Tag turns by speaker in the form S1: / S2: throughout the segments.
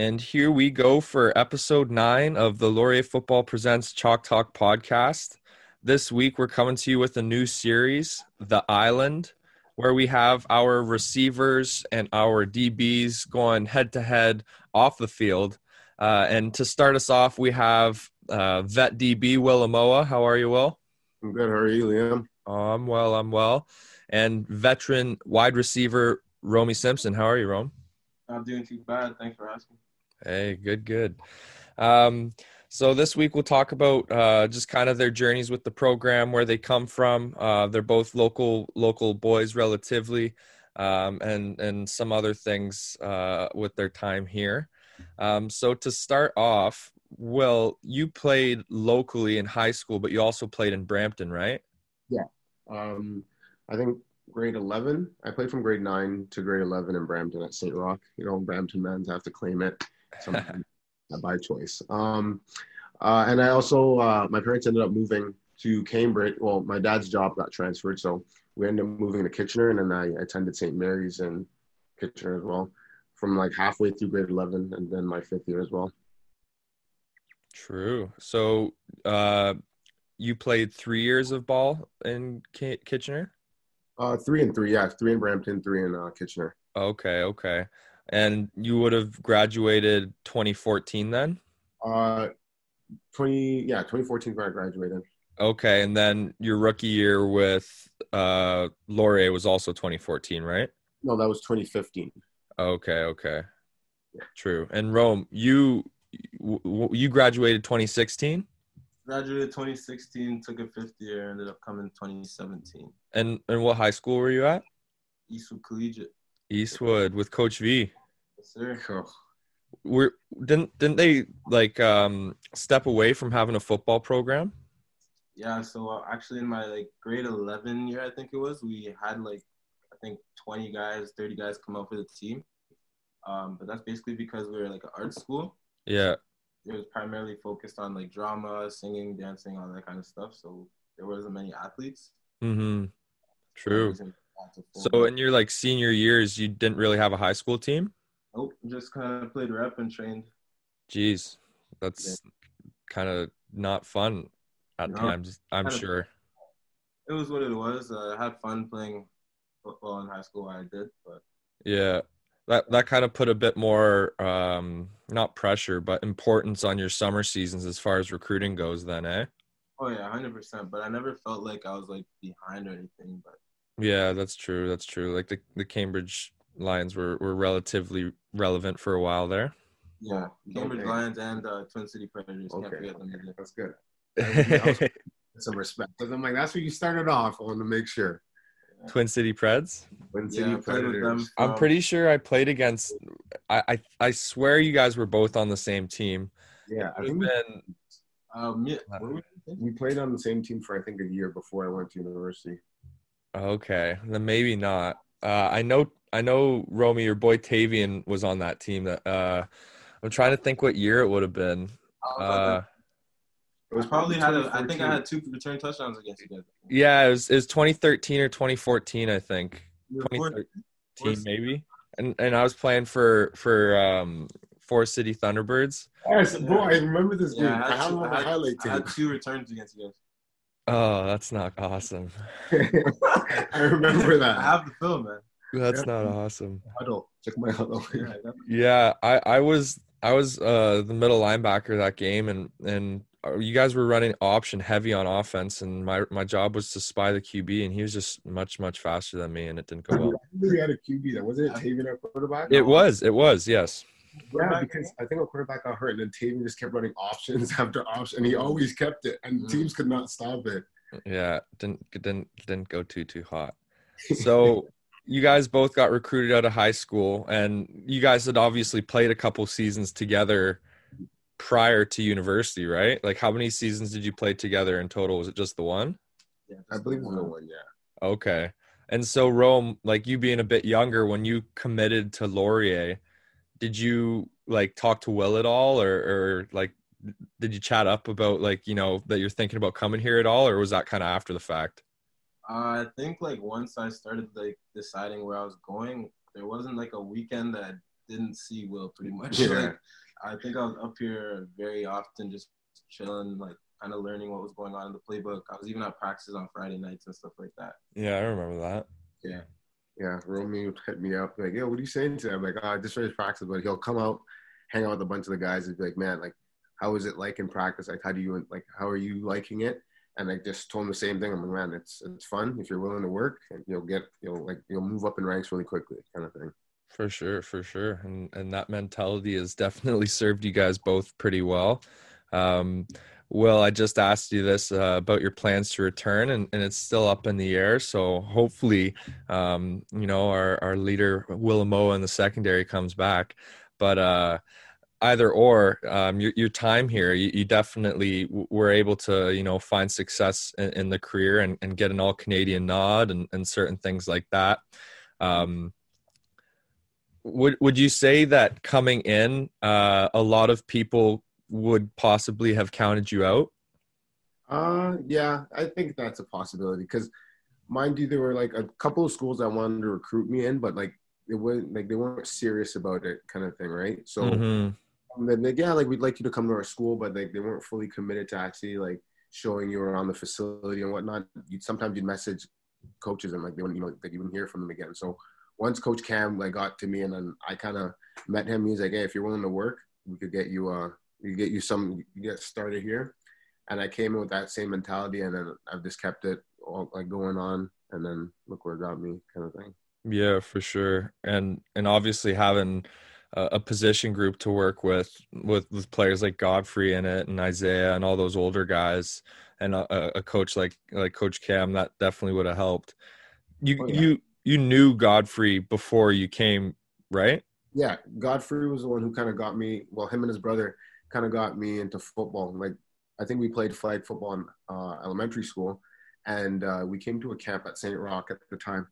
S1: And here we go for episode nine of the Laurier Football Presents Chalk Talk podcast. This week, we're coming to you with a new series, The Island, where we have our receivers and our DBs going head to head off the field. Uh, and to start us off, we have uh, vet DB Willamoa. How are you, Will?
S2: I'm good. How are you, Liam?
S1: Oh, I'm well. I'm well. And veteran wide receiver Romy Simpson. How are you, Rome?
S3: Not doing too bad. Thanks for asking.
S1: Hey, good, good. Um, so this week we'll talk about uh, just kind of their journeys with the program, where they come from. Uh, they're both local local boys, relatively, um, and and some other things uh, with their time here. Um, so to start off, well, you played locally in high school, but you also played in Brampton, right?
S2: Yeah. Um, I think grade 11. I played from grade 9 to grade 11 in Brampton at St. Roch. You know, Brampton mans have to claim it by choice. Um, uh, and I also, uh, my parents ended up moving to Cambridge. Well, my dad's job got transferred, so we ended up moving to Kitchener, and then I attended St. Mary's in Kitchener as well, from like halfway through grade 11 and then my fifth year as well.
S1: True. So, uh, you played three years of ball in K- Kitchener?
S2: Uh, three and three, yeah. Three in Brampton, three in uh, Kitchener.
S1: Okay, okay. And you would have graduated 2014 then?
S2: Uh, 20, yeah, 2014 when I graduated.
S1: Okay, and then your rookie year with uh, Laurier was also 2014, right?
S2: No, that was 2015.
S1: Okay, okay. Yeah. True. And Rome, you you graduated 2016?
S3: Graduated 2016, took a fifth year, ended up coming 2017.
S1: And and what high school were you at?
S3: Eastwood Collegiate.
S1: Eastwood with Coach
S3: V. Yes, sir. Cool.
S1: Were didn't didn't they like um step away from having a football program?
S3: Yeah, so uh, actually in my like grade 11 year, I think it was, we had like I think 20 guys, 30 guys come up for the team. Um, but that's basically because we were like an art school.
S1: Yeah.
S3: It was primarily focused on like drama, singing, dancing, all that kind of stuff. So there wasn't many athletes.
S1: Mm-hmm. True. So in your like senior years, you didn't really have a high school team?
S3: Nope, just kind of played rep and trained.
S1: Jeez, that's yeah. kind of not fun at no, times. I'm sure.
S3: It was what it was. Uh, I had fun playing football in high school. I did, but
S1: yeah, that that kind of put a bit more um, not pressure, but importance on your summer seasons as far as recruiting goes. Then, eh?
S3: Oh yeah, hundred percent. But I never felt like I was like behind or anything. But
S1: yeah, that's true. That's true. Like the the Cambridge Lions were were relatively relevant for a while there.
S3: Yeah, Cambridge okay. Lions and uh, Twin City Predators. Okay. Can't them either.
S2: That's good. some respect. Because I'm like, that's where you started off. I want to make sure.
S1: Twin City Preds.
S2: Twin City yeah, Predators.
S1: I'm pretty sure I played against. I, I I swear you guys were both on the same team.
S2: Yeah, I think been, um, yeah, we played on the same team for I think a year before I went to university.
S1: Okay, then maybe not. Uh, I know, I know, Romy, your boy Tavian was on that team. That uh, I'm trying to think what year it would have been. Uh,
S3: it was probably had. A, I think I had two return touchdowns against you guys.
S1: Yeah, it was, it was 2013 or 2014, I think. 2013 maybe. And and I was playing for for um Forest City Thunderbirds.
S2: Yes, boy, I remember this game.
S3: Yeah, I, had two, I, had, I had two returns against you guys.
S1: Oh, that's not awesome.
S2: I remember that.
S3: I have the film, man.
S1: That's not awesome.
S2: Huddle. Check my huddle.
S1: yeah, I, I was I was uh the middle linebacker that game and and uh, you guys were running option heavy on offense and my my job was to spy the QB and he was just much much faster than me and it didn't go well.
S2: We had a QB that wasn't it Tavian our quarterback?
S1: It was, it was, yes.
S2: Yeah, because I think our quarterback got hurt, and then Tavian just kept running options after option, and he always kept it, and mm. teams could not stop it.
S1: Yeah, didn't didn't didn't go too too hot. So you guys both got recruited out of high school, and you guys had obviously played a couple seasons together prior to university, right? Like, how many seasons did you play together in total? Was it just the one?
S2: Yeah, I believe it was the one. Yeah.
S1: Okay. And so Rome, like you being a bit younger, when you committed to Laurier, did you like talk to Will at all, or, or like did you chat up about like you know that you're thinking about coming here at all, or was that kind of after the fact?
S3: I think like once I started like deciding where I was going, there wasn't like a weekend that I didn't see Will pretty much.
S2: Yeah.
S3: Like, I think I was up here very often, just chilling, like kind of learning what was going on in the playbook. I was even at practices on Friday nights and stuff like that.
S1: Yeah, I remember that.
S3: Yeah.
S2: Yeah, Romeo would hit me up like, "Yo, what are you saying today?" I'm like, "Oh, I just finished practice," but he'll come out, hang out with a bunch of the guys, and be like, "Man, like, how is it like in practice? Like, how do you like? How are you liking it?" And I just told him the same thing. I'm like, "Man, it's it's fun if you're willing to work, and you'll get you'll like you'll move up in ranks really quickly, kind of thing."
S1: For sure, for sure, and and that mentality has definitely served you guys both pretty well. Um, Will, I just asked you this uh, about your plans to return, and, and it's still up in the air. So hopefully, um, you know, our, our leader Willamo in the secondary comes back. But uh, either or, um, your your time here, you, you definitely w- were able to, you know, find success in, in the career and, and get an All Canadian nod and, and certain things like that. Um, would would you say that coming in, uh, a lot of people would possibly have counted you out?
S2: Uh, yeah, I think that's a possibility because, mind you, there were like a couple of schools that wanted to recruit me in, but like it wasn't like they weren't serious about it, kind of thing, right? So
S1: Mhm.
S2: Um, then like, yeah, like we'd like you to come to our school, but like they weren't fully committed to actually like showing you around the facility and whatnot. You'd sometimes you'd message coaches and like they wouldn't, you know, like you wouldn't hear from them again. So once Coach Cam like got to me and then I kind of met him, he was like, hey, if you're willing to work, we could get you uh we get you some you get started here. And I came in with that same mentality, and then I've just kept it all like going on, and then look where it got me, kind of thing.
S1: Yeah, for sure, and and obviously having a, a position group to work with with with players like Godfrey in it and Isaiah and all those older guys, and a, a coach like like Coach Cam that definitely would have helped. You
S2: Oh, yeah.
S1: you you knew Godfrey before you came, right?
S2: Yeah, Godfrey was the one who kind of got me. Well, him and his brother kind of got me into football. Like I think we played flag football in uh, elementary school, and uh, we came to a camp at St. Roch at the time.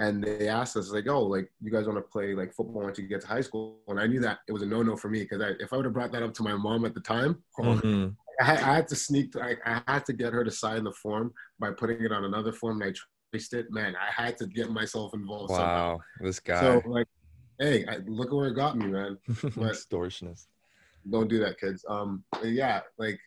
S2: And they asked us like, "Oh, like you guys want to play like football once you get to high school?" And I knew that it was a no-no for me because I, if I would have brought that up to my mom at the time,
S1: Mhm.
S2: I, had- I had to sneak. I, I had to get her to sign the form by putting it on another form, and I traced it. Man, I had to get myself involved. somehow.
S1: Wow, this guy,
S2: So like, hey, I, look where it got me, man. but-
S1: extortionist.
S2: Don't do that, kids. Um, yeah, like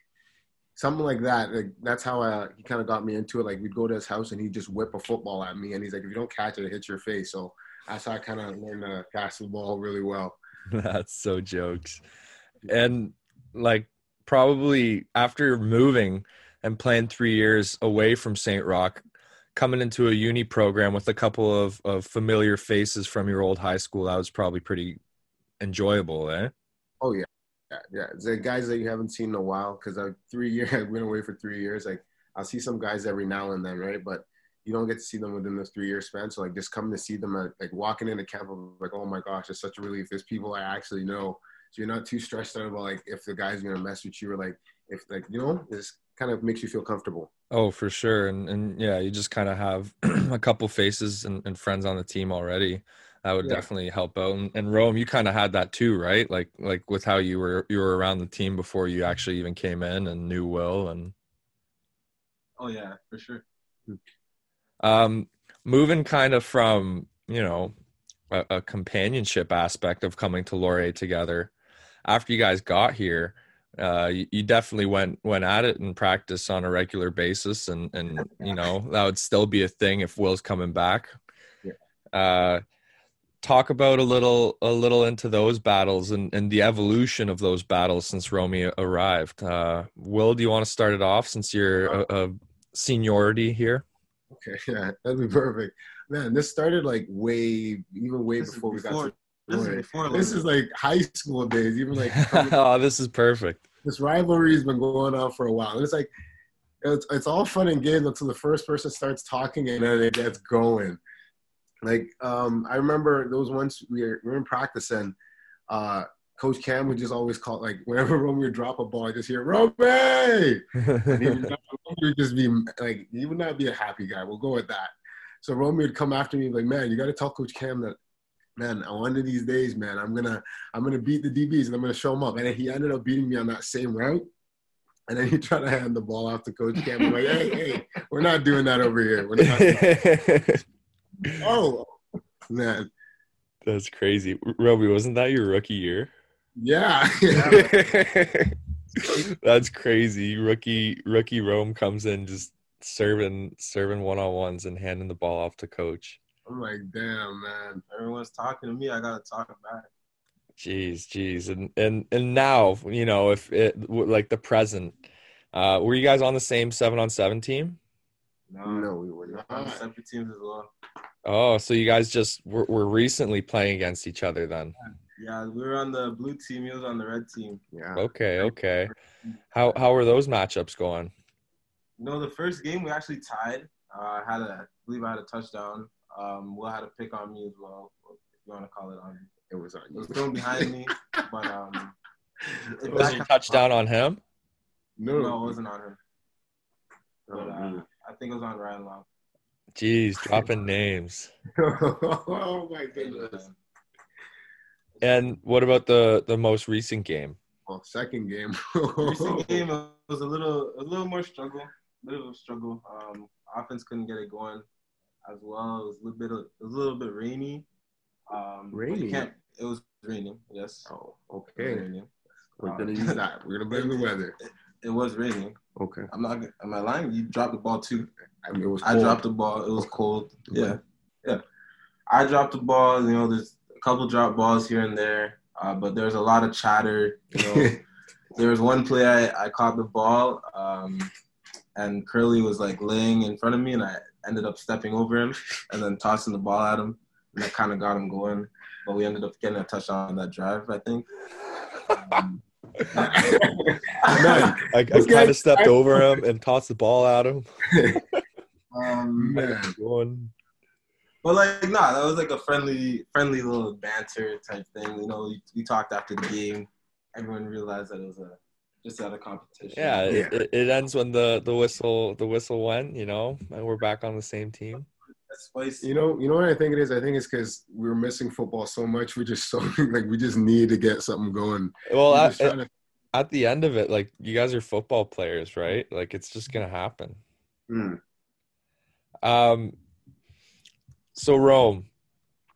S2: something like that. Like that's how uh, he kind of got me into it. Like we'd go to his house and he'd just whip a football at me, and he's like, "If you don't catch it, it hits your face." So that's how I kind of learned to catch the ball really well.
S1: That's so jokes. And like probably after moving and playing three years away from St. Roch, coming into a uni program with a couple of, of familiar faces from your old high school, that was probably pretty enjoyable, eh?
S2: Oh yeah, yeah, the guys that you haven't seen in a while because I three years. I went away for three years. Like I'll see some guys every now and then, right? But you don't get to see them within this three year span. So like just coming to see them at like walking into camp, I'm like, oh my gosh, it's such a relief. There's people I actually know. So you're not too stressed out about like if the guy's gonna mess with you or like if like you know, this kind of makes you feel comfortable.
S1: Oh, for sure. And and yeah, you just kind of have a couple faces and, and friends on the team already. That would
S2: Yeah.
S1: definitely help out. And, and Rome, you kind of had that too, right? Like like with how you were you were around the team before you actually even came in and knew Will and
S3: Oh yeah, for sure.
S1: um moving kind of from, you know, a, a companionship aspect of coming to Laurier together. After you guys got here, uh, you, you definitely went went at it in practice on a regular basis, and and you know that would still be a thing if Will's coming back. Uh, talk about a little a little into those battles and, and the evolution of those battles since Romy arrived. Uh, Will, do you want to start it off since you're a, a seniority here?
S2: Okay, yeah, that'd be perfect. Man, this started like way even way
S3: This is
S2: before we got to
S3: This is
S2: Right.
S3: before.
S2: this is like high school days, even like
S1: oh, this is perfect.
S2: this rivalry's been going on for a while. And it's like it's, it's all fun and games until the first person starts talking and then it gets going. Like um, I remember those ones we were, we were in practice and uh, Coach Cam would just always call like whenever Romeo would drop a ball, I just hear Romeo. And he would, not, Romeo would just be like he would not be a happy guy. We'll go with that. So Romeo would come after me like, man, you got to tell Coach Cam that. Man, one of these days, man, I'm gonna I'm gonna beat the DBs and I'm gonna show them up. And then he ended up beating me on that same route. And then he tried to hand the ball off to Coach Cam. I'm like, hey, hey, we're not doing that over here. We're not. Oh, man.
S1: That's crazy. Roby, wasn't that your rookie year?
S2: Yeah.
S1: That's crazy. Rookie rookie Rome comes in just serving serving one on ones and handing the ball off to coach.
S2: I'm like, damn, man.
S3: Everyone's talking to me. I gotta talk back.
S1: Jeez, jeez, and and and now you know if it like the present. Uh, were you guys on the same seven on seven team?
S3: No,
S2: No, we were not.
S3: on separate teams as well.
S1: Oh, so you guys just were, were recently playing against each other then?
S3: Yeah, we were on the blue team. He was on the red team.
S2: Yeah.
S1: Okay, okay. How how are those matchups going?
S3: You know, the first game we actually tied. Uh, I had a, I believe I had a touchdown. Um, Will had a pick on me as well, if you want to call it on.
S2: It was on
S3: It was thrown behind me, but um, it-
S1: Was
S3: that-
S1: your touchdown on him?
S2: No,
S3: No, it wasn't on him. But,
S2: Oh,
S3: uh, I think it was on Ryan Long.
S1: Jeez, dropping names.
S2: oh my goodness.
S1: And what about the the most recent game?
S2: Well, second game.
S3: Recent game was a little a little more struggle, a little of struggle. Um, offense couldn't get it going as well. It was a little bit of, it was a little bit rainy. Um,
S2: Rainy?
S3: can't- It was raining. Yes.
S2: Oh,
S3: It was
S2: okay.
S3: raining.
S2: We're gonna use that. We're gonna blame the weather.
S3: It was raining.
S2: Okay.
S3: I'm not. Am I lying? You dropped the ball too.
S2: I mean, it was.
S3: I dropped the ball. It was cold. Yeah, yeah. I dropped the ball. You know, there's a couple drop balls here and there, uh, but there's a lot of chatter. You know, there was one play I, I caught the ball, um, and Curly was like laying in front of me, and I ended up stepping over him and then tossing the ball at him, and that kind of got him going. But we ended up getting a touchdown on that drive, I think. Um,
S1: I, I kind of stepped over him and tossed the ball at him.
S3: um,
S2: man.
S3: But like, nah, that was like a friendly, friendly little banter type thing. You know, we, we talked after the game. Everyone realized that it was a just out of competition.
S1: yeah,
S2: Yeah.
S1: It, it ends when the the whistle the whistle went. You know, and we're back on the same team.
S3: That's.
S2: You know, you know what I think it is. I think it's because we were missing football so much. We just so like we just need to get something going.
S1: Well,
S2: We're
S1: at,
S2: to-
S1: at the end of it, like you guys are football players, right? Like it's just gonna happen.
S2: Mm.
S1: Um. So Rome,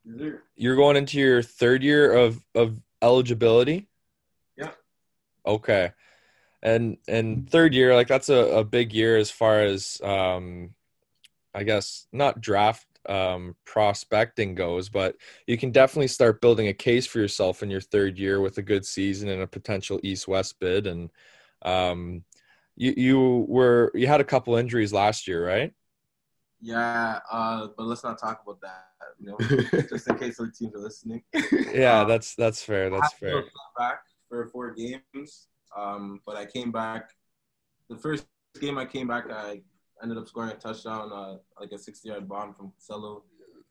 S3: there-
S1: you're going into your third year of of eligibility.
S3: Yeah.
S1: Okay. And and third year, like that's a, a big year as far as um I guess not draft um prospecting goes, but you can definitely start building a case for yourself in your third year with a good season and a potential east west bid. And um you you were you had a couple injuries last year, right?
S3: Yeah, uh, but let's not talk about that. You know, just in case other teams are listening.
S1: Yeah,
S3: Uh,
S1: that's that's fair. That's
S3: I
S1: fair.
S3: Back for four games, um, but I came back. The first game I came back, I ended up scoring a touchdown, uh, like a 60-yard bomb from Casello.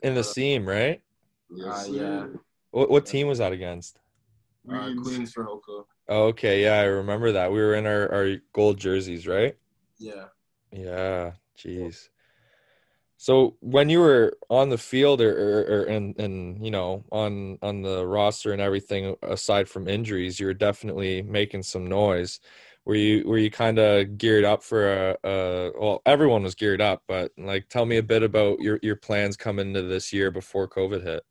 S1: In the seam, right?
S2: Yes,
S3: Uh, yeah.
S1: What what team was that against?
S3: Uh,
S2: Queens.
S3: Queens for Hoko.
S1: Oh, okay, yeah, I remember that. We were in our, our gold jerseys, right?
S3: Yeah.
S1: Yeah, jeez. So when you were on the field or, or, or and and you know on on the roster and everything aside from injuries, you were definitely making some noise. Were you were you kind of geared up for a, a well everyone was geared up, but like tell me a bit about your your plans coming into this year before COVID hit.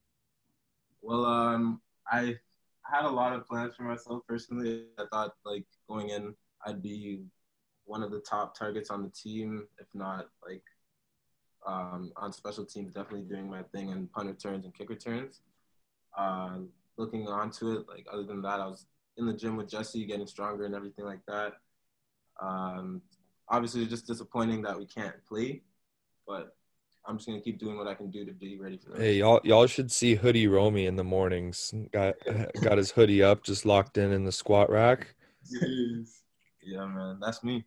S3: Well, um, I had a lot of plans for myself personally. I thought like going in, I'd be one of the top targets on the team, if not like um, on special teams, definitely doing my thing in punt returns and kick returns. Uh, looking onto it, like other than that, I was in the gym with Jesse, getting stronger and everything like that. Um, obviously, it's just disappointing that we can't play, but I'm just gonna keep doing what I can do to be ready for that.
S1: Hey, y'all y'all should see Hoodie Romy in the mornings. Got got his hoodie up, just locked in in the squat rack.
S3: Yeah, man, that's me.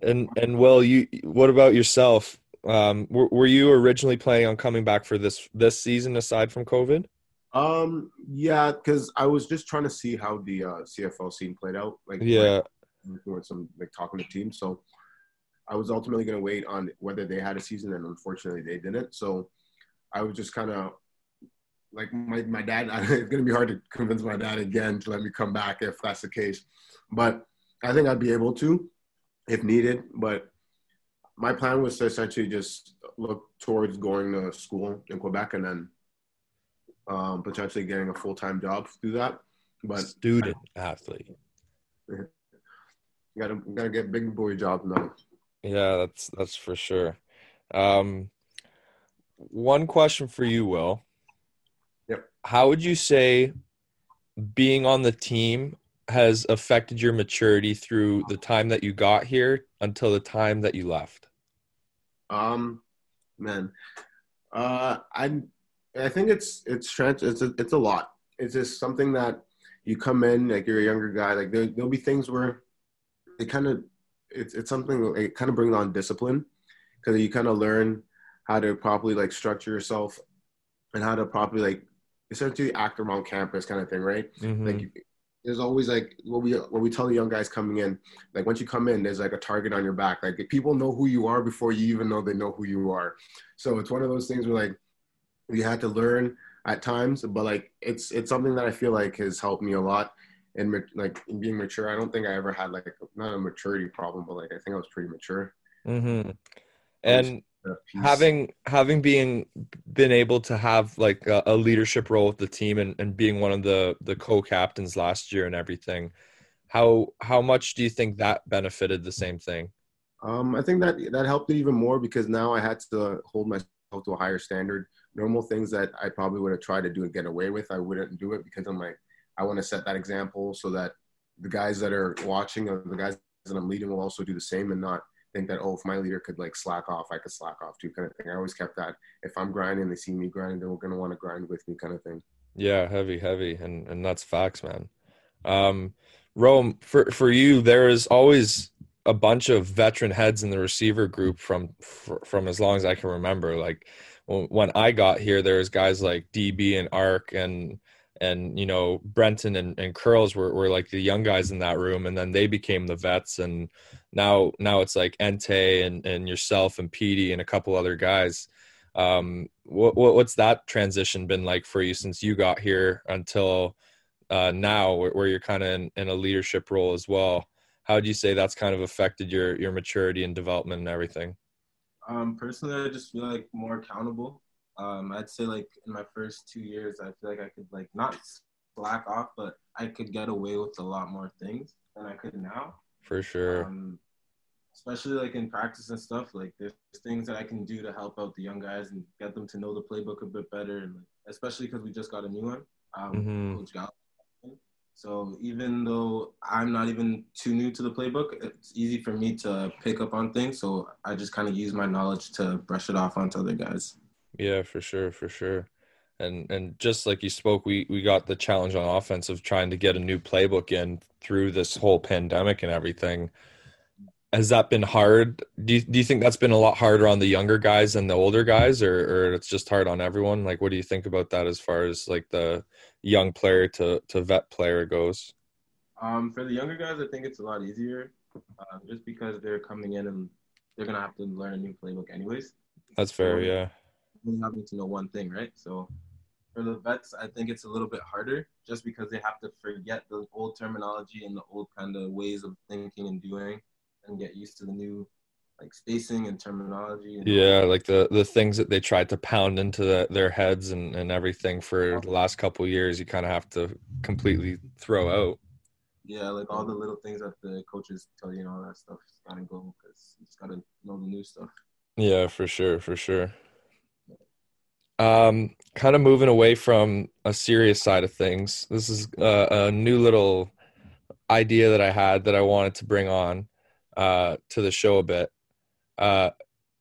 S1: And and Will, you what about yourself? Um, were, were you originally planning on coming back for this this season aside from COVID?
S2: Um, yeah, because I was just trying to see how the uh, CFL scene played out. Like,
S1: Yeah,
S2: with some like talking to teams. So I was ultimately going to wait on whether they had a season, and unfortunately they didn't. So I was just kind of like my my dad. It's going to be hard to convince my dad again to let me come back if that's the case. But I think I'd be able to if needed. But my plan was to essentially just look towards going to school in Quebec and then um, potentially getting a full time job through that. But
S1: student athlete.
S2: You gotta gotta get big boy jobs now.
S1: Yeah, that's that's for sure. Um, one question for you, Will.
S2: Yep.
S1: How would you say being on the team has affected your maturity through the time that you got here until the time that you left?
S2: Um, man, uh, I I think it's it's trans it's a, it's a lot. It's just something that you come in like you're a younger guy. Like there there'll be things where it kind of it's it's something it kind of brings on discipline because you kind of learn how to properly like structure yourself and how to properly like essentially act around campus kind of thing, right?
S1: Mhm.
S2: Like there's always like what we what we tell the young guys coming in, like once you come in, there's like a target on your back. Like people know who you are before you even know they know who you are. So it's one of those things where like you had to learn at times, but like it's it's something that I feel like has helped me a lot in like in being mature. I don't think I ever had like not a maturity problem, but like I think I was pretty mature.
S1: Mhm. And having having being been able to have like a, a leadership role with the team and, and being one of the the co-captains last year and everything how how much do you think that benefited the same thing
S2: Um, I think that that helped it even more because now I had to hold myself to a higher standard. Normal things that I probably would have tried to do and get away with, I wouldn't do it because I'm like, I want to set that example so that the guys that are watching or the guys that I'm leading will also do the same and not think that oh, if my leader could like slack off, I could slack off too, kind of thing. I always kept that. If I'm grinding, they see me grinding, they're gonna want to grind with me, kind of thing.
S1: yeah heavy heavy and and that's facts man um rome for for you there is always a bunch of veteran heads in the receiver group from from as long as i can remember. Like when i got here there was guys like db and arc and and you know brenton and, and curls were, were like the young guys in that room and then they became the vets and now now it's like ente and and yourself and Petey and a couple other guys. Um what, what what's that transition been like for you since you got here until uh now where, where you're kind of in, in a leadership role as well how do you say that's kind of affected your your maturity and development and everything
S3: Um, personally, I just feel like more accountable. Um, I'd say like in my first two years, I feel like I could like not slack off, but I could get away with a lot more things than I could now.
S1: for sure
S3: Um, especially like in practice and stuff. Like there's things that I can do to help out the young guys and get them to know the playbook a bit better, and like, especially because we just got a new one, um,
S1: Mhm.
S3: Coach Gal. So even though I'm not even too new to the playbook, it's easy for me to pick up on things. So I just kind of use my knowledge to brush it off onto other guys.
S1: Yeah, for sure, for sure. And and just like you spoke, we we got the challenge on offense of trying to get a new playbook in through this whole pandemic and everything. Has that been hard? Do you, do you think that's been a lot harder on the younger guys than the older guys, or or it's just hard on everyone? Like, what do you think about that as far as like the young player to to vet player goes?
S3: Um, for the younger guys, I think it's a lot easier, um, just because they're coming in and they're gonna have to learn a new playbook anyways.
S1: That's fair, yeah.
S3: only having to know one thing, right? So for the vets, I think it's a little bit harder just because they have to forget the old terminology and the old kind of ways of thinking and doing and get used to the new like spacing and terminology. And
S1: Yeah, like the the things that they tried to pound into the, their heads and and everything for the last couple of years, you kind of have to completely throw out.
S3: Yeah, like all the little things that the coaches tell you and all that stuff. Just gotta go because you just gotta know the new stuff.
S1: Yeah, for sure, for sure. Um, kind of moving away from a serious side of things. This is a, a new little idea that I had that I wanted to bring on uh, to the show a bit. Uh,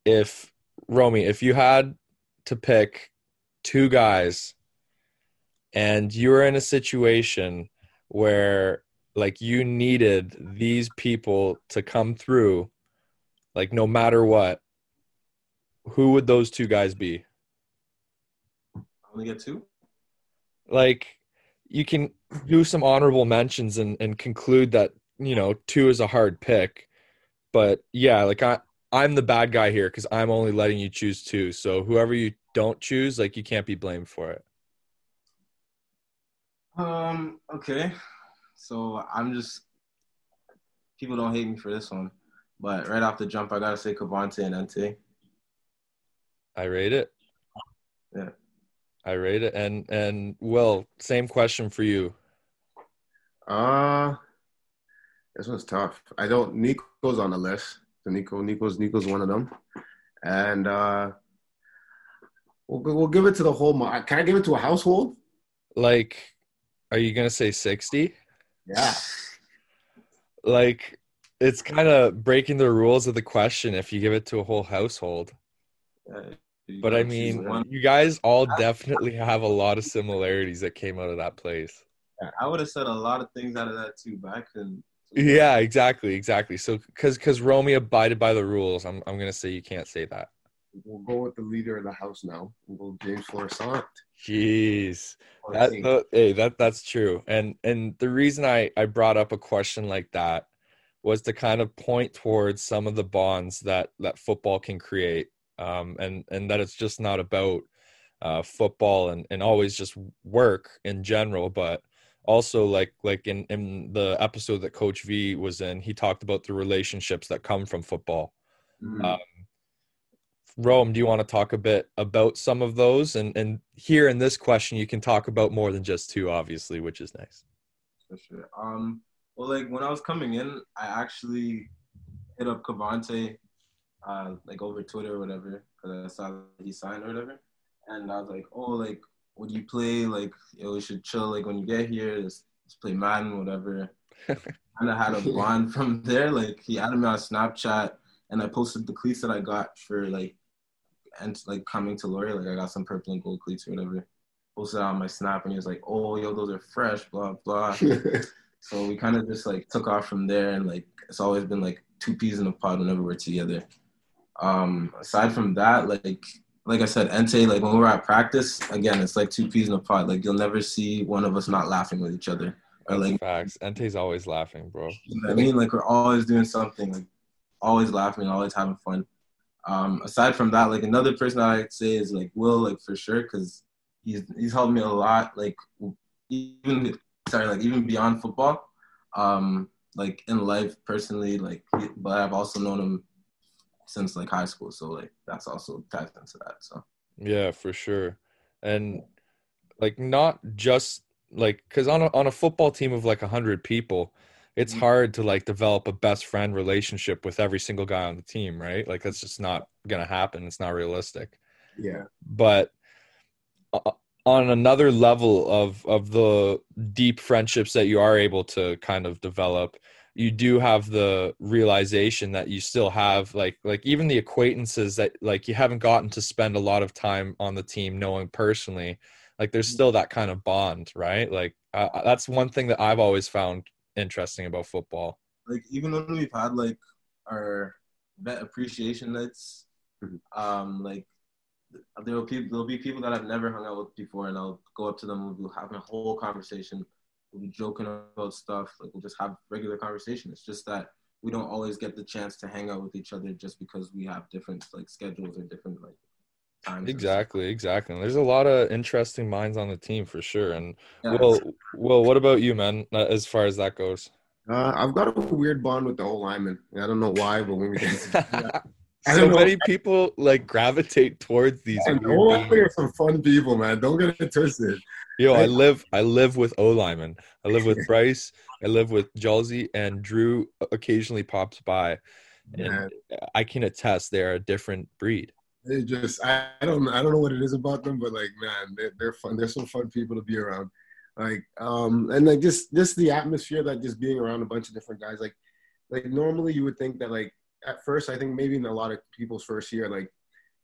S1: if Romy, if you had to pick two guys, and you were in a situation where like you needed these people to come through, like no matter what, who would those two guys be?
S3: I only get two.
S1: like you can do some honorable mentions and, and conclude that you know two is a hard pick but yeah like i i'm the bad guy here because i'm only letting you choose two so whoever you don't choose like you can't be blamed for it
S3: Um. Okay. So I'm just people don't hate me for this one, but right off the jump, I gotta say Cavante and Ente.
S1: i rate it
S3: Yeah.
S1: I rate it. And and Will, same question for you.
S2: Uh this one's tough. I don't Nico's on the list. So Nico, Nico's Nico's one of them. And uh we'll we'll give it to the whole can I give it to a household?
S1: Like are you gonna say 60?
S2: Yeah.
S1: Like it's kind of breaking the rules of the question if you give it to a whole household.
S3: Uh,
S1: But I mean,
S3: one.
S1: you guys all definitely have a lot of similarities that came out of that place.
S3: I would have said a lot of things out of that too, but I couldn't.
S1: Yeah, exactly, exactly. So, because because Romy abided by the rules, I'm I'm gonna say you can't say that.
S2: We'll go with the leader of the house now. We'll go James Florissant.
S1: Jeez, that the, hey, that that's true. And and the reason I I brought up a question like that was to kind of point towards some of the bonds that that football can create, um, and and that it's just not about uh, football and and always just work in general, but also like like in in the episode that Coach V was in, he talked about the relationships that come from football.
S2: Mhm.
S1: Um, Rome, do you want to talk a bit about some of those? And and here in this question, you can talk about more than just two, obviously, which is nice.
S3: for sure. Um, well, like when I was coming in, I actually hit up Cavante, uh, like over Twitter or whatever, because I saw that he signed or whatever, and I was like, oh, like, would you play? Like, yo, we should chill. Like when you get here, let's, let's play Madden, whatever. kind of had a bond from there. Like he added me on Snapchat, and I posted the cleats that I got for like, and like coming to Laurier. Like I got some purple and gold cleats or whatever. Posted on my snap, and he was like, "Oh, yo, those are fresh." Blah blah. So we kind of just like took off from there, and like it's always been like two peas in a pod whenever we're together. Um, aside from that, like like I said, Ente, like when we're at practice, again, it's like two peas in a pod. Like you'll never see one of us not laughing with each other, or like
S1: Facts. Ente's always laughing, bro.
S3: you know what I mean, like we're always doing something, like always laughing, always having fun. Um, aside from that, like another person that I'd say is like Will, like for sure, because he's he's helped me a lot. Like even sorry, like even beyond football, um, like in life personally, like but I've also known him since like high school, so like that's also ties into that. So
S1: Yeah, for sure. And like not just like because on a on a football team of like a hundred people, it's
S3: Mhm.
S1: hard to like develop a best friend relationship with every single guy on the team, right? Like that's just not gonna happen. It's not realistic.
S2: yeah.
S1: but uh, on another level of of the deep friendships that you are able to kind of develop you do have the realization that you still have like like even the acquaintances that like you haven't gotten to spend a lot of time on the team knowing personally like there's still that kind of bond right like uh, that's one thing that i've always found interesting about football
S3: like even when we've had like our vet appreciation nights,
S2: Mhm.
S3: um, like there will people there'll be people that I've never hung out with before, and I'll go up to them. And we'll have a whole conversation. We'll be joking about stuff. Like we'll just have regular conversation. It's just that we don't always get the chance to hang out with each other just because we have different like schedules or different like times.
S1: exactly exactly and there's a lot of interesting minds on the team for sure and
S3: Yeah.
S1: well well what about you man uh, as far as that goes
S2: Uh, I've got a weird bond with the old lineman. I don't know why, but when we I
S1: so
S2: know.
S1: many people like gravitate towards these
S2: O linemen
S1: beings.
S2: are some fun people, man. Don't get it twisted.
S1: yo i
S2: I-
S1: live i live with o i live with bryce i live with jalsey and drew occasionally pops by and
S2: Man,
S1: i can attest they're a different breed
S2: they just I, I don't I don't know what it is about them, but like man, they're, they're fun. They're some fun people to be around. Like um and like just just the atmosphere that just being around a bunch of different guys. Like like normally you would think that like at first I think maybe in a lot of people's first year like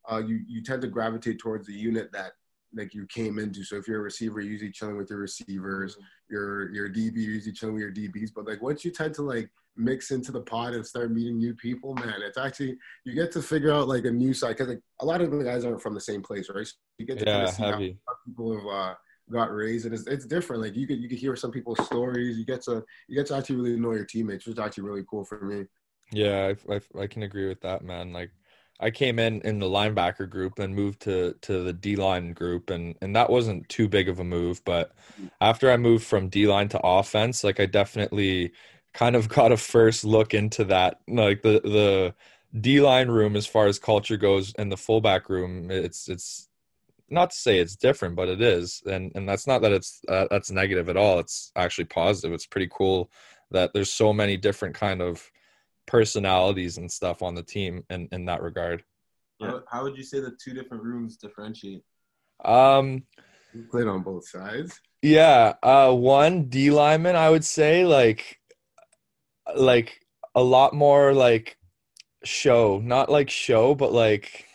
S2: uh you you tend to gravitate towards the unit that like you came into. So if you're a receiver, you're usually chilling with your receivers. Your your DB, you're usually chilling with your DBs. But like once you tend to like mix into the pod and start meeting new people, man, it's actually you get to figure out like a new side because like a lot of the guys aren't from the same place, right? So you get to kind of see how people have uh, got raised, and it's, it's different. Like you could you could hear some people's stories. You get to you get to actually really know your teammates, which is actually really cool for me.
S1: Yeah, I, I, I can agree with that, man. Like, I came in in the linebacker group, then moved to to the D line group, and and that wasn't too big of a move. But after I moved from D line to offense, like I definitely kind of got a first look into that, like the the D line room as far as culture goes, and the fullback room. It's it's not to say it's different, but it is, and and that's not that it's uh, that's negative at all. It's actually positive. It's pretty cool that there's so many different kind of personalities and stuff on the team in in that regard.
S3: How, how would you say the two different rooms differentiate?
S1: Um,
S2: You played on both sides.
S1: yeah, uh, one D lineman, I would say like like a lot more like show, not like show, but like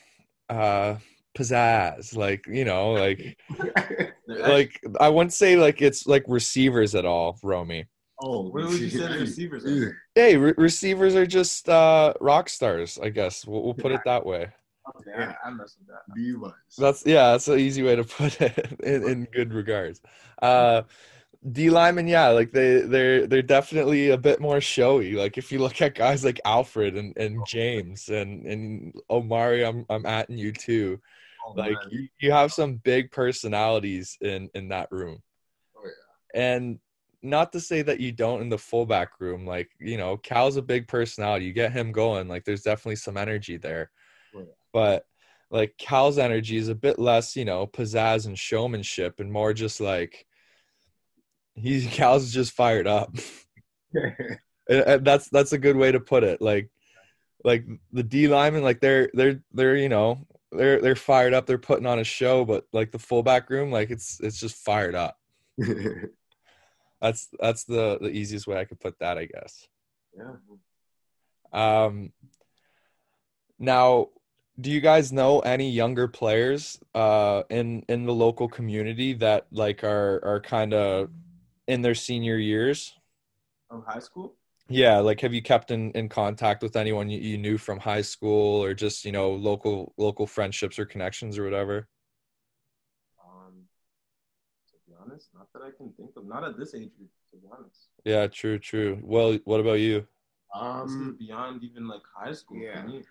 S1: uh pizzazz, like you know, like like I wouldn't say like it's like receivers at all, Romy.
S2: Oh,
S3: Where would you say the receivers are?
S1: Hey, re- receivers are just uh rock stars, I guess. We'll, we'll put it that way.
S3: Okay, I, I mess with that.
S2: Divas.
S1: That's yeah, that's an easy way to put it in, in good regards. Uh D lineman, yeah, like they they're they're definitely a bit more showy. Like if you look at guys like Alfred and, and James and and Omari, I'm I'm atting you too.
S2: Oh,
S1: Like you, you have some big personalities in in that room.
S2: Oh, yeah.
S1: And not to say that you don't in the fullback room. Like you know, Cal's a big personality. You get him going. Like there's definitely some energy there. But like Cal's energy is a bit less, you know, pizzazz and showmanship, and more just like he's Cal's just fired up. And- and that's that's a good way to put it. Like like the D linemen, like they're they're they're you know they're they're fired up. They're putting on a show, but like the fullback room, like it's it's just fired up. That's that's the the easiest way I could put that, I guess.
S2: yeah.
S1: Um, now, do you guys know any younger players uh, in in the local community that like are are kind of in their senior years?
S3: Of high school?
S1: Yeah, like have you kept in, in contact with anyone you, you knew from high school or just you know local local friendships or connections or whatever?
S3: Um, to be honest, not that I can think of. Not at this age group, to be honest.
S1: Yeah, true, true. Well, what about you?
S2: Um,
S3: beyond even like high school
S2: yeah.
S3: for me.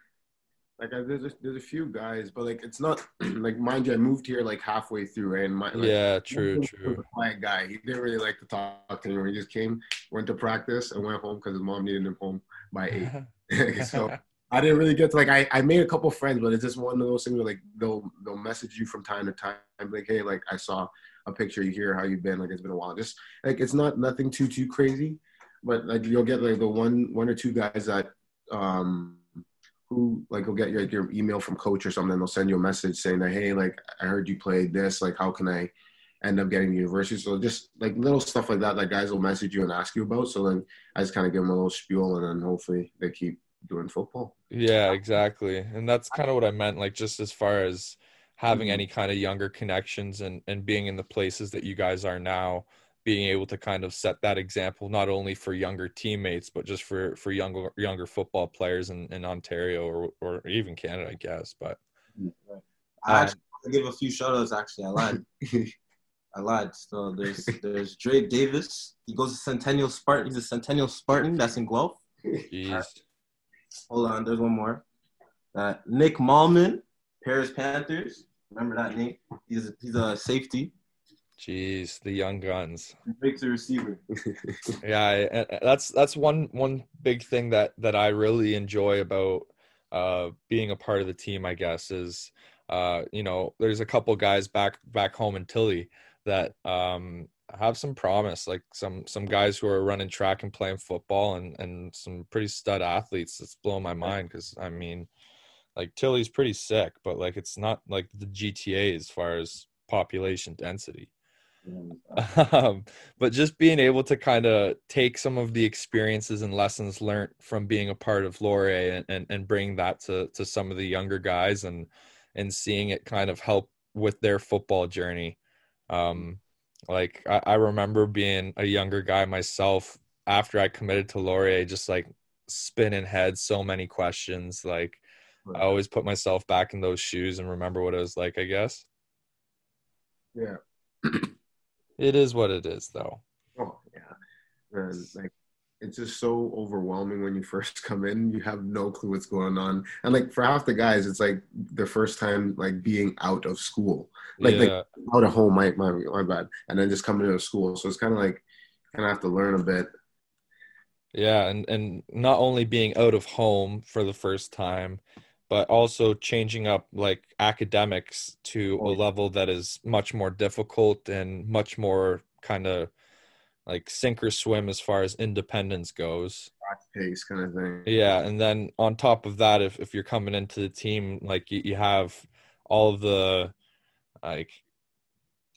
S2: like I, there's a, there's a few guys, but like it's not like mind you, I moved here like halfway through, right? And my like,
S1: Yeah, true, true.
S2: a quiet guy. He didn't really like to talk to anyone. He just came, went to practice, and went home because his mom needed him home by eight. so I didn't really get to like I, I made a couple friends, but it's just one of those things where like they'll they'll message you from time to time, like hey, like I saw a picture you here, how you've been? Like it's been a while. Just like it's not nothing too too crazy, but like you'll get like the one one or two guys that um who like will get your, like, your email from coach or something. They'll send you a message saying that hey, like I heard you played this. Like how can I end up getting university? So just like little stuff like that, like guys will message you and ask you about. So then I just kind of give them a little spiel, and then hopefully they keep doing football.
S1: Yeah, exactly. And that's kind of what I meant, like just as far as having
S2: Mhm.
S1: any kind of younger connections and and being in the places that you guys are now, being able to kind of set that example not only for younger teammates, but just for for younger younger football players in, in Ontario or or even Canada, I guess. But
S3: I
S1: Um,
S3: actually give a few shout outs actually. I lied. I lied. So there's there's Drake Davis. He goes to Centennial Spartan. He's a Centennial Spartan. That's in Guelph.
S1: geez.
S3: Hold on, there's one more. Uh, Nick Malman, Paris Panthers. Remember that name? He's he's a safety.
S1: Jeez, the young guns.
S3: Drake's a receiver.
S1: Yeah, I- that's that's one one big thing that that I really enjoy about uh, being a part of the team. I guess is uh, you know there's a couple guys back back home in Tilly that um, have some promise, like some some guys who are running track and playing football, and and some pretty stud athletes. It's blowing my mind because I mean, like Tilly's pretty sick, but like it's not like the GTA as far as population density um, but just being able to kind of take some of the experiences and lessons learned from being a part of Laurier and, and, and bring that to, to some of the younger guys and and seeing it kind of help with their football journey. Um, like I, I remember being a younger guy myself after I committed to Laurier, just like spinning heads, so many questions. Like I always put myself back in those shoes and remember what it was like, I guess.
S2: yeah.
S1: It is what it is though.
S2: Oh yeah, and like it's just so overwhelming when you first come in. You have no clue what's going on, and like for half the guys, it's like their first time like being out of school, like
S1: yeah.
S2: like out of home. My my my bad, and then just coming to school. So it's kind of like kind of have to learn a bit.
S1: Yeah, and and not only being out of home for the first time, but also changing up like academics to a level that is much more difficult and much more kind of like sink or swim as far as independence goes.
S2: pace kind of thing.
S1: Yeah, and then on top of that, if if you're coming into the team, like you, you have all the like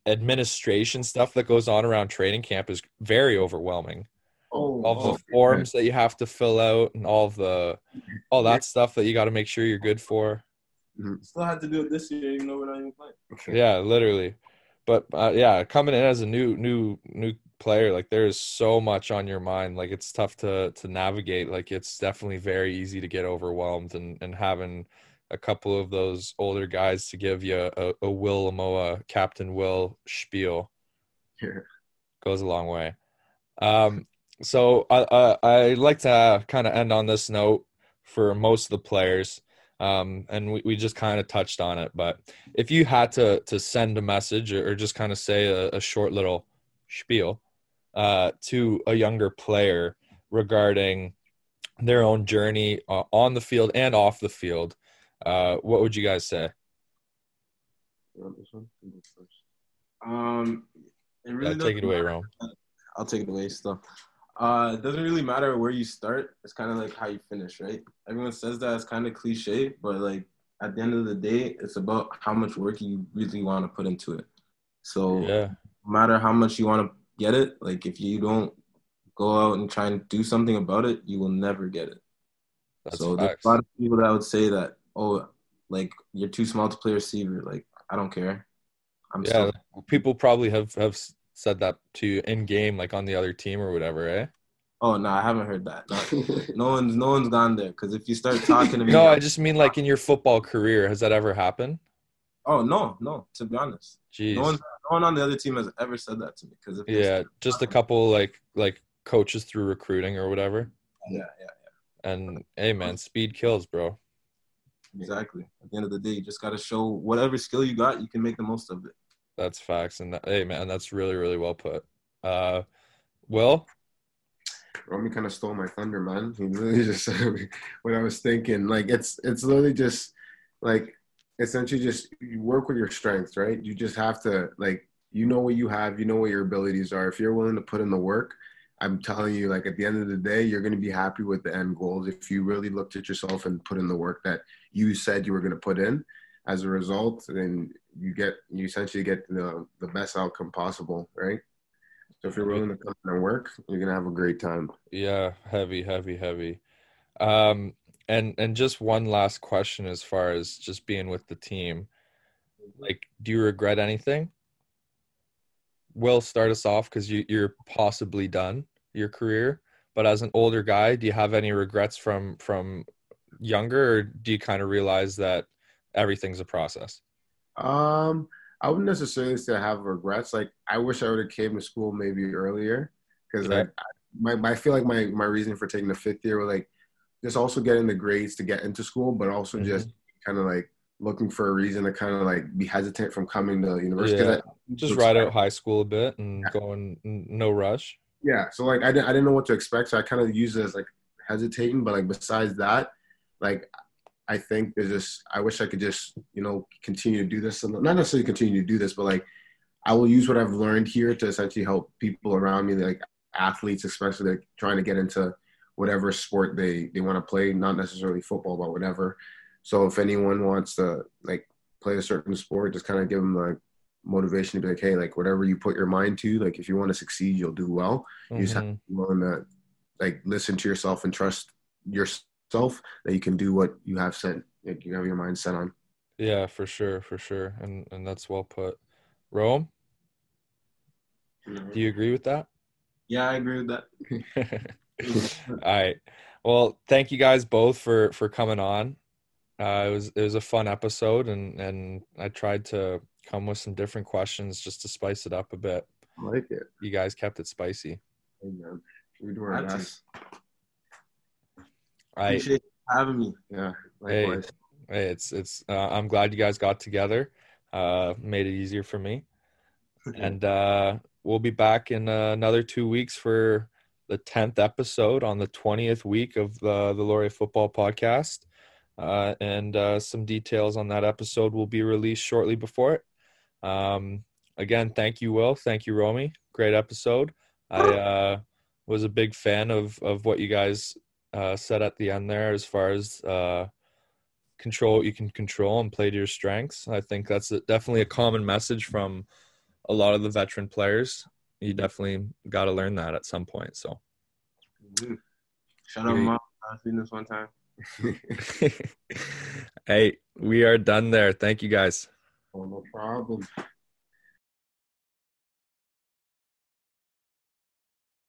S1: administration stuff that goes on around training camp is very overwhelming.
S2: Oh,
S1: All the forms that you have to fill out and all the all that stuff that you got to make sure you're good for.
S3: Still had to do it this year, even though we're not even playing.
S1: Yeah, literally. But uh, yeah, coming in as a new new new player, like there is so much on your mind. Like it's tough to to navigate. Like it's definitely very easy to get overwhelmed, and and having a couple of those older guys to give you a, a Will Amoa, Captain Will spiel
S2: Yeah.
S1: goes a long way. Um, so I, I I like to kind of end on this note for most of the players, um, and we, we just kind of touched on it. But if you had to to send a message or, just kind of say a, a short little spiel uh, to a younger player regarding their own journey uh, on the field and off the field, uh, what would you guys say?
S2: You want this one? You go first.
S3: Um, it really
S1: Yeah, take it away. Rome.
S3: I'll take it away still. Uh, it doesn't really matter where you start. It's kind of like how you finish, right? Everyone says that it's kind of cliche, but like at the end of the day, it's about how much work you really want to put into it. So
S1: Yeah,
S3: no matter how much you want to get it, like if you don't go out and try and do something about it, you will never get it.
S1: that's
S3: so there's a lot of people that would say that, oh, like you're too small to play receiver. Like I don't care. I'm
S1: Yeah,
S3: still
S1: people probably have have said that to you in game, like on the other team or whatever, eh?
S3: Oh no, I haven't heard that. No, no one's no one's gone there because if you start talking to me,
S1: No, I just mean like in your football career, has that ever happened?
S3: oh no, no. To be honest,
S1: Jeez.
S3: no one, no one on the other team has ever said that to me. Because if
S1: yeah, just a couple like like coaches through recruiting or whatever.
S3: Yeah, yeah, yeah,
S1: And hey, man, speed kills, bro.
S3: exactly. At the end of the day, you just got to show whatever skill you got, you can make the most of it.
S1: That's facts. And that, hey, man, that's really really well put. Uh, Will,
S2: Romy kind of stole my thunder, man. He literally just said what I was thinking. Like it's it's literally just like essentially just you work with your strengths, right? You just have to like you know what you have, you know what your abilities are. If you're willing to put in the work, I'm telling you, like at the end of the day, you're going to be happy with the end goals if you really looked at yourself and put in the work that you said you were going to put in. As a result, then you get you essentially get the the best outcome possible, right? So if you're willing to come and work, you're gonna have a great time.
S1: yeah, heavy, heavy, heavy. Um, and and just one last question as far as just being with the team. Like, do you regret anything? Will start us off because you you're possibly done your career, but as an older guy, do you have any regrets from from younger, or do you kind of realize that everything's a process?
S2: Um, I wouldn't necessarily say I have regrets. Like I wish I would have came to school maybe earlier because
S1: Yeah.
S2: like I- my I feel like my my reason for taking the fifth year was like just also getting the grades to get into school, but also
S1: Mhm.
S2: just kind of like looking for a reason to kind of like be hesitant from coming to university.
S1: Yeah.
S2: I-
S1: Just ride out high school a bit and going no rush.
S2: Yeah, so like I didn't I didn't know what to expect, so I kind of used it as like hesitating. But like besides that, like I think there's just I wish I could just you know continue to do this, and not necessarily continue to do this, but like I will use what I've learned here to essentially help people around me, like athletes, especially like trying to get into whatever sport they they want to play, not necessarily football, but whatever. So if anyone wants to like play a certain sport, just kind of give them like motivation to be like, hey, like whatever you put your mind to, like if you want to succeed, you'll do well. You just have
S1: Mhm.
S2: to be willing to like listen to yourself and trust yourself that you can do what you have set, like you have your mind set on.
S1: Yeah, for sure, for sure, and and that's well put. Rome, do you agree with that?
S3: Yeah, I agree with that.
S1: All right. Well, thank you guys both for for coming on. Uh, it was it was a fun episode, and and I tried to come with some different questions just to spice it up a bit.
S2: I like it.
S1: You guys kept it spicy.
S2: Hey, man. We do our
S3: Had
S2: best.
S1: Right.
S3: Appreciate having me.
S2: Yeah,
S1: Hey. Hey, it's it's. Uh, I'm glad you guys got together. Uh, made it easier for me, and uh, we'll be back in uh, another two weeks for the tenth episode on the twentieth week of the the Laurier Football Podcast. uh, and uh, some details on that episode will be released shortly before it. Um, again, thank you, Will. Thank you, Romy. Great episode. I uh, was a big fan of of what you guys uh, said at the end there, as far as uh, control what you can control and play to your strengths. I think that's a, definitely a common message from a lot of the veteran players. You definitely got to learn that at some point. So,
S3: mm-hmm. shut up, mom. I've seen this one time.
S1: hey, we are done there. Thank you guys.
S2: Oh, no problem.